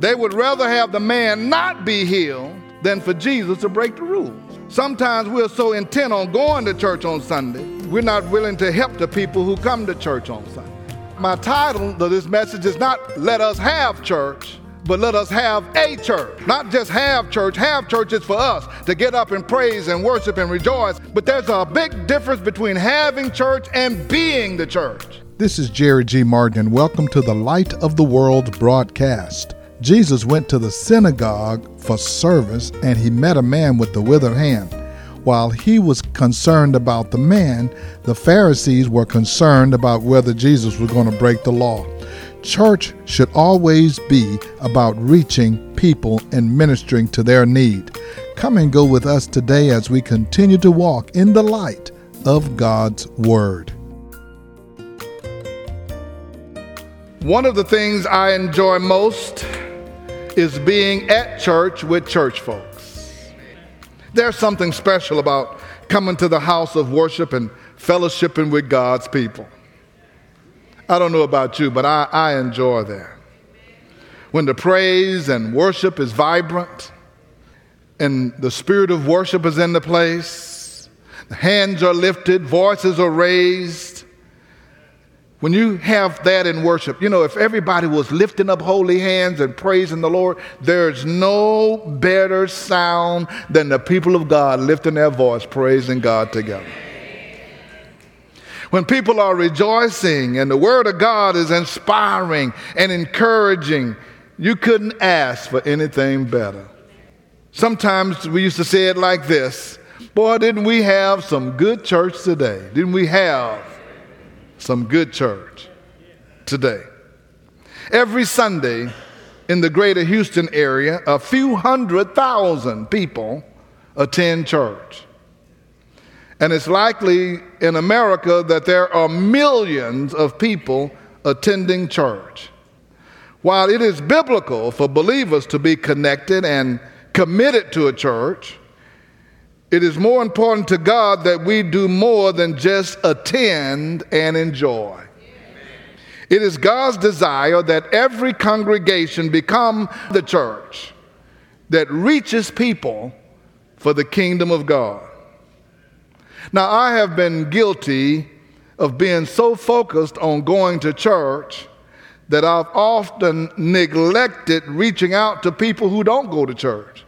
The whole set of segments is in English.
They would rather have the man not be healed than for Jesus to break the rules. Sometimes we're so intent on going to church on Sunday, we're not willing to help the people who come to church on Sunday. My title of this message is not Let Us Have Church, but let us have a church. Not just have church, have churches for us to get up and praise and worship and rejoice. But there's a big difference between having church and being the church. This is Jerry G. Martin, and welcome to the Light of the World broadcast. Jesus went to the synagogue for service and he met a man with the withered hand. While he was concerned about the man, the Pharisees were concerned about whether Jesus was going to break the law. Church should always be about reaching people and ministering to their need. Come and go with us today as we continue to walk in the light of God's Word. One of the things I enjoy most is being at church with church folks. There's something special about coming to the house of worship and fellowshipping with God's people. I don't know about you, but I, I enjoy that. When the praise and worship is vibrant and the spirit of worship is in the place, the hands are lifted, voices are raised, when you have that in worship, you know, if everybody was lifting up holy hands and praising the Lord, there's no better sound than the people of God lifting their voice, praising God together. When people are rejoicing and the Word of God is inspiring and encouraging, you couldn't ask for anything better. Sometimes we used to say it like this Boy, didn't we have some good church today? Didn't we have some good church today. Every Sunday in the greater Houston area, a few hundred thousand people attend church. And it's likely in America that there are millions of people attending church. While it is biblical for believers to be connected and committed to a church, it is more important to God that we do more than just attend and enjoy. It is God's desire that every congregation become the church that reaches people for the kingdom of God. Now, I have been guilty of being so focused on going to church that I've often neglected reaching out to people who don't go to church.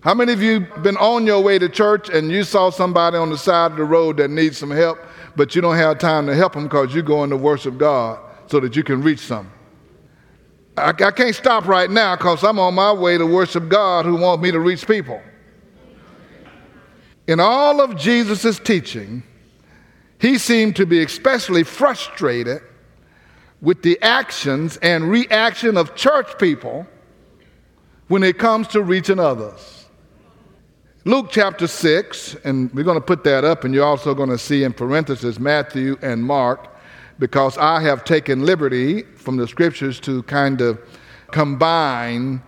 How many of you been on your way to church and you saw somebody on the side of the road that needs some help, but you don't have time to help them because you're going to worship God so that you can reach them? I, I can't stop right now because I'm on my way to worship God who wants me to reach people. In all of Jesus' teaching, he seemed to be especially frustrated with the actions and reaction of church people when it comes to reaching others. Luke chapter 6, and we're going to put that up, and you're also going to see in parentheses Matthew and Mark, because I have taken liberty from the scriptures to kind of combine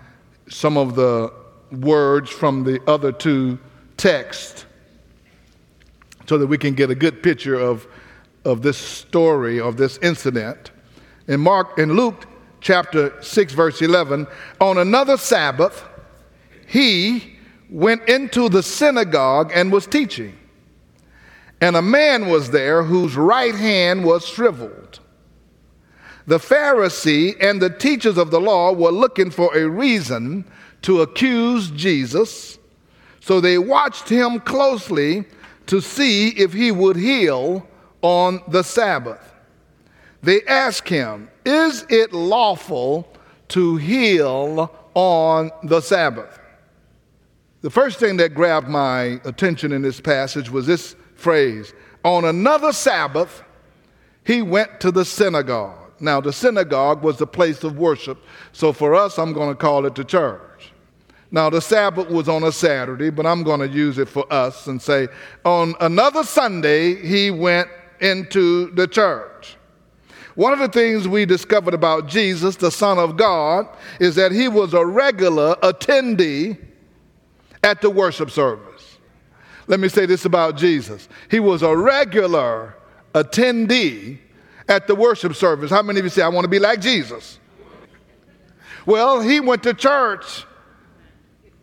some of the words from the other two texts so that we can get a good picture of, of this story, of this incident. In Mark, in Luke chapter 6, verse 11, on another Sabbath, he, went into the synagogue and was teaching. And a man was there whose right hand was shriveled. The Pharisee and the teachers of the law were looking for a reason to accuse Jesus, so they watched him closely to see if he would heal on the Sabbath. They asked him, Is it lawful to heal on the Sabbath? The first thing that grabbed my attention in this passage was this phrase On another Sabbath, he went to the synagogue. Now, the synagogue was the place of worship, so for us, I'm going to call it the church. Now, the Sabbath was on a Saturday, but I'm going to use it for us and say, on another Sunday, he went into the church. One of the things we discovered about Jesus, the Son of God, is that he was a regular attendee at the worship service. Let me say this about Jesus He was a regular attendee at the worship service. How many of you say, I want to be like Jesus? Well, he went to church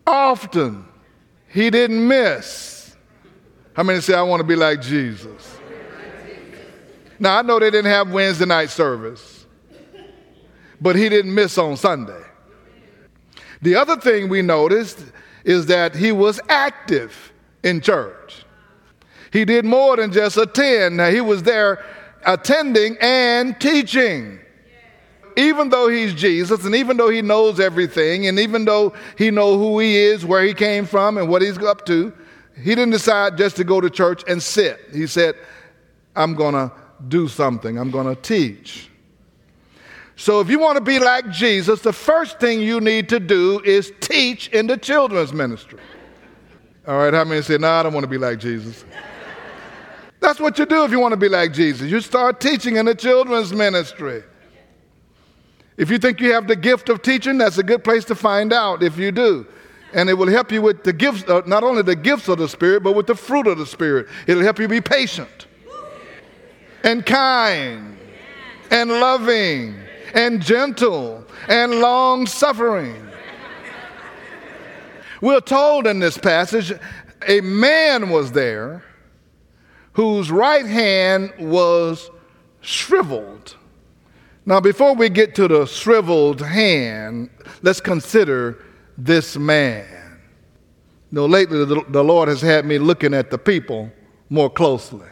often. He didn't miss. How many say, I want to be like Jesus? Now, I know they didn't have Wednesday night service, but he didn't miss on Sunday. The other thing we noticed is that he was active in church. He did more than just attend. Now, he was there attending and teaching. Even though he's Jesus and even though he knows everything and even though he knows who he is, where he came from and what he's up to, he didn't decide just to go to church and sit. He said, I'm to do something. I'm to teach. So if you want to be like Jesus, the first thing you need to do is teach in the children's ministry. All right, how many say, no, I don't want to be like Jesus? That's what you do if you want to be like Jesus. You start teaching in the children's ministry. If you think you have the gift of teaching, that's a good place to find out if you do. And it will help you with the gifts, uh, not only the gifts of the Spirit, but with the fruit of the Spirit. It'll help you be patient and kind and loving and gentle and long suffering. We're told in this passage a man was there whose right hand was shriveled. Now, before we get to the shriveled hand, let's consider this man. You know, lately the, the Lord has had me looking at the people more closely.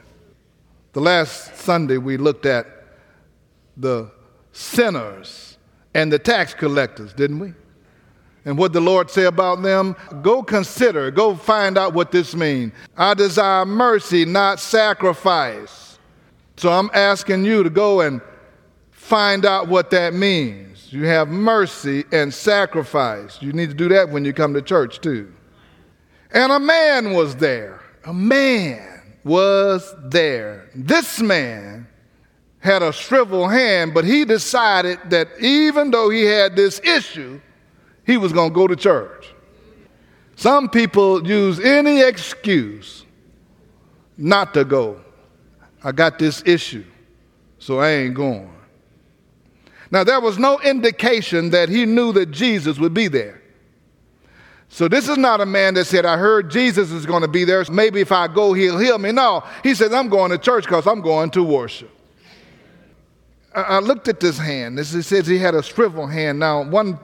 The last Sunday we looked at the sinners and the tax collectors, didn't we? And what the Lord say about them? Go consider, go find out what this means. I desire mercy, not sacrifice. So I'm asking you to go and find out what that means. You have mercy and sacrifice. You need to do that when you come to church too. And a man was there. A man was there. This man had a shriveled hand, but he decided that even though he had this issue, he was going to go to church. Some people use any excuse not to go. I got this issue, so I ain't going. Now, there was no indication that he knew that Jesus would be there. So, this is not a man that said, I heard Jesus is going to be there. Maybe if I go, he'll heal me. No, he said, I'm going to church because I'm going to worship. I looked at this hand. This, it says he had a shriveled hand. Now, one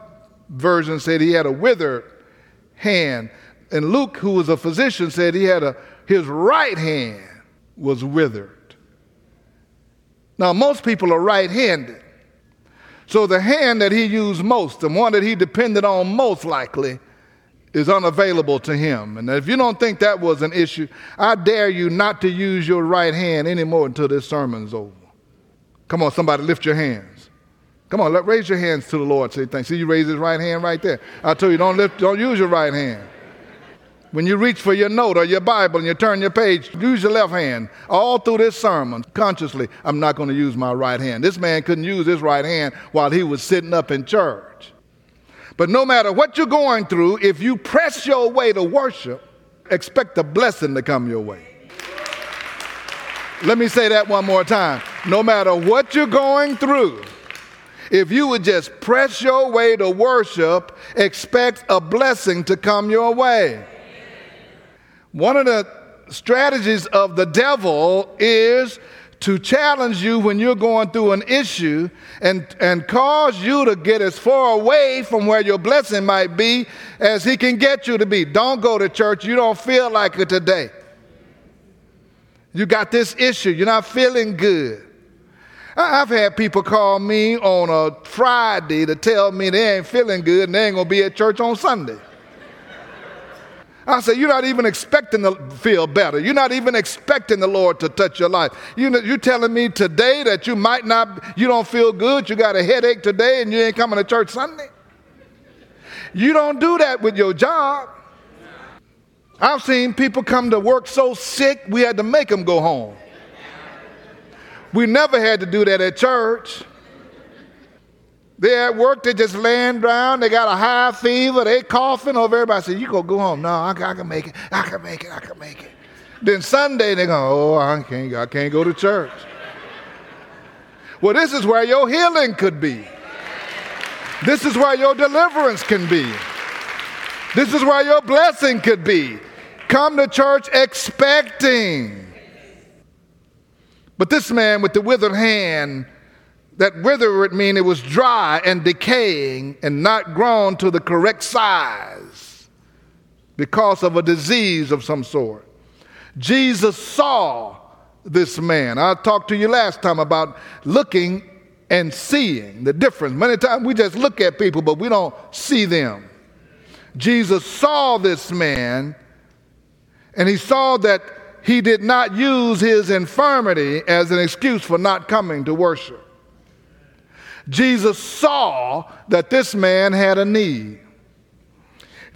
version said he had a withered hand. And Luke, who was a physician, said he had a his right hand was withered. Now, most people are right-handed. So the hand that he used most, the one that he depended on most likely, is unavailable to him. And if you don't think that was an issue, I dare you not to use your right hand anymore until this sermon's over. Come on, somebody, lift your hands. Come on, let, raise your hands to the Lord. Say thanks. See, you raise his right hand right there. I tell you, don't lift, don't use your right hand. When you reach for your note or your Bible and you turn your page, use your left hand. All through this sermon, consciously, I'm not going to use my right hand. This man couldn't use his right hand while he was sitting up in church. But no matter what you're going through, if you press your way to worship, expect a blessing to come your way. Let me say that one more time. No matter what you're going through, if you would just press your way to worship, expect a blessing to come your way. One of the strategies of the devil is to challenge you when you're going through an issue and, and cause you to get as far away from where your blessing might be as he can get you to be. Don't go to church. You don't feel like it today. You got this issue. You're not feeling good. I've had people call me on a Friday to tell me they ain't feeling good and they ain't to be at church on Sunday. I say, you're not even expecting to feel better. You're not even expecting the Lord to touch your life. You you're telling me today that you might not, you don't feel good, you got a headache today, and you ain't coming to church Sunday. You don't do that with your job. I've seen people come to work so sick, we had to make them go home. We never had to do that at church. They're at work, they just laying down, they got a high fever, they coughing over everybody. Said, you go go home. No, I, I, can make it. I can make it. I can make it. Then Sunday they go, oh, I can't, I can't go to church. Well, this is where your healing could be. This is where your deliverance can be. This is where your blessing could be. Come to church expecting. But this man with the withered hand, that wither would mean it was dry and decaying and not grown to the correct size because of a disease of some sort. Jesus saw this man. I talked to you last time about looking and seeing the difference. Many times we just look at people, but we don't see them. Jesus saw this man, and he saw that he did not use his infirmity as an excuse for not coming to worship. Jesus saw that this man had a need.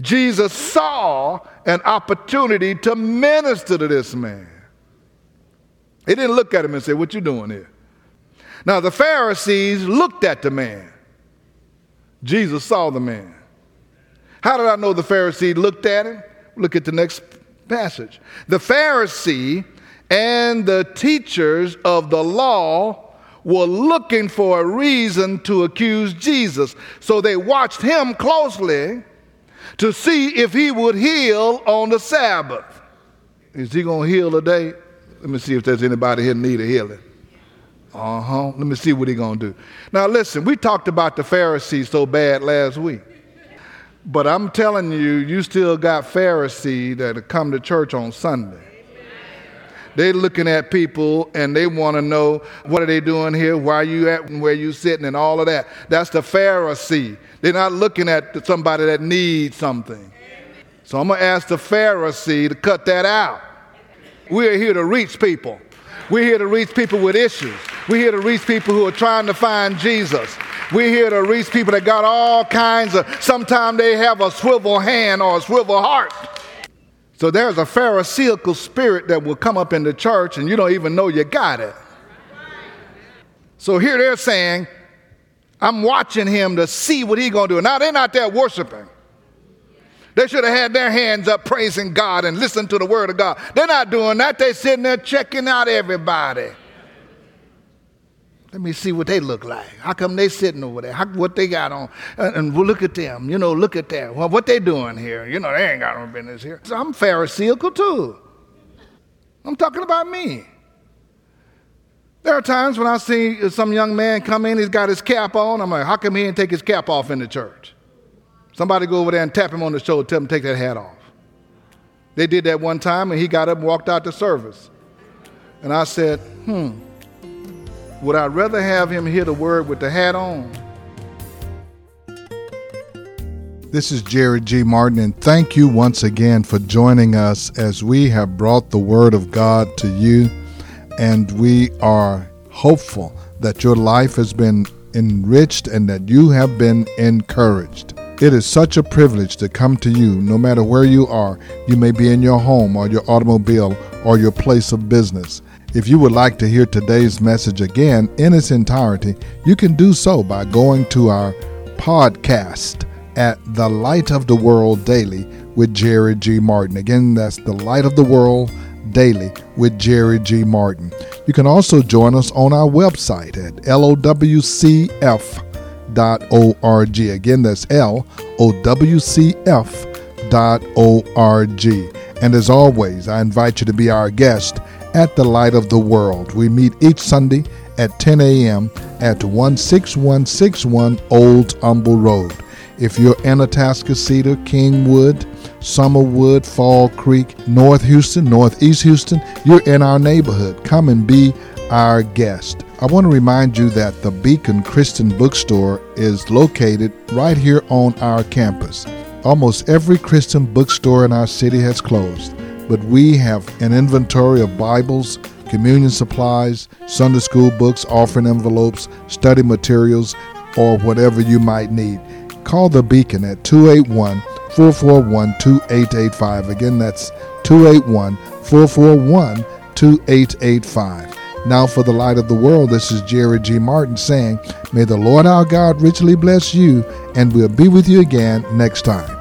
Jesus saw an opportunity to minister to this man. He didn't look at him and say, What you doing here? Now the Pharisees looked at the man. Jesus saw the man. How did I know the Pharisee looked at him? Look at the next passage. The Pharisee and the teachers of the law were looking for a reason to accuse Jesus. So they watched him closely to see if he would heal on the Sabbath. Is he going to heal today? Let me see if there's anybody here need of healing. Uh huh. Let me see what he's going to do. Now, listen, we talked about the Pharisees so bad last week. But I'm telling you, you still got Pharisees that come to church on Sunday. They're looking at people and they want to know what are they doing here, why are you at and where you sitting and all of that. That's the Pharisee. They're not looking at somebody that needs something. So I'm going to ask the Pharisee to cut that out. We're here to reach people. We're here to reach people with issues. We're here to reach people who are trying to find Jesus. We're here to reach people that got all kinds of, sometimes they have a swivel hand or a swivel heart. So there's a Pharisaical spirit that will come up in the church and you don't even know you got it. So here they're saying, I'm watching him to see what he's going to do. Now they're not there worshiping. They should have had their hands up praising God and listening to the word of God. They're not doing that. They're sitting there checking out everybody. Let me see what they look like. How come they sitting over there? How, what they got on? And, and look at them. You know, look at that. Well, what they doing here? You know, they ain't got no business here. So I'm Pharisaical too. I'm talking about me. There are times when I see some young man come in, he's got his cap on. I'm like, how come he didn't take his cap off in the church? Somebody go over there and tap him on the shoulder, tell him take that hat off. They did that one time, and he got up and walked out the service. And I said, hmm, would I rather have him hear the word with the hat on? This is Jerry G. Martin, and thank you once again for joining us as we have brought the Word of God to you. And we are hopeful that your life has been enriched and that you have been encouraged. It is such a privilege to come to you no matter where you are. You may be in your home or your automobile or your place of business. If you would like to hear today's message again in its entirety, you can do so by going to our podcast at The Light of the World Daily with Jerry G. Martin. Again, that's The Light of the World Daily with Jerry G. Martin. You can also join us on our website at lowcf.org. Again, that's L O W C F dot O-R-G. And as always, I invite you to be our guest at the Light of the World. We meet each Sunday at 10 a.m. at 16161 Old Humble Road. If you're in Cedar, Kingwood, Summerwood, Fall Creek, North Houston, Northeast Houston, you're in our neighborhood. Come and be our guest. I want to remind you that the Beacon Christian Bookstore is located right here on our campus. Almost every Christian bookstore in our city has closed but we have an inventory of Bibles, communion supplies, Sunday school books, offering envelopes, study materials, or whatever you might need. Call the Beacon at 281 441 2885. Again, that's 281 441 2885. Now, for the light of the world, this is Jerry G. Martin saying, May the Lord our God richly bless you, and we'll be with you again next time.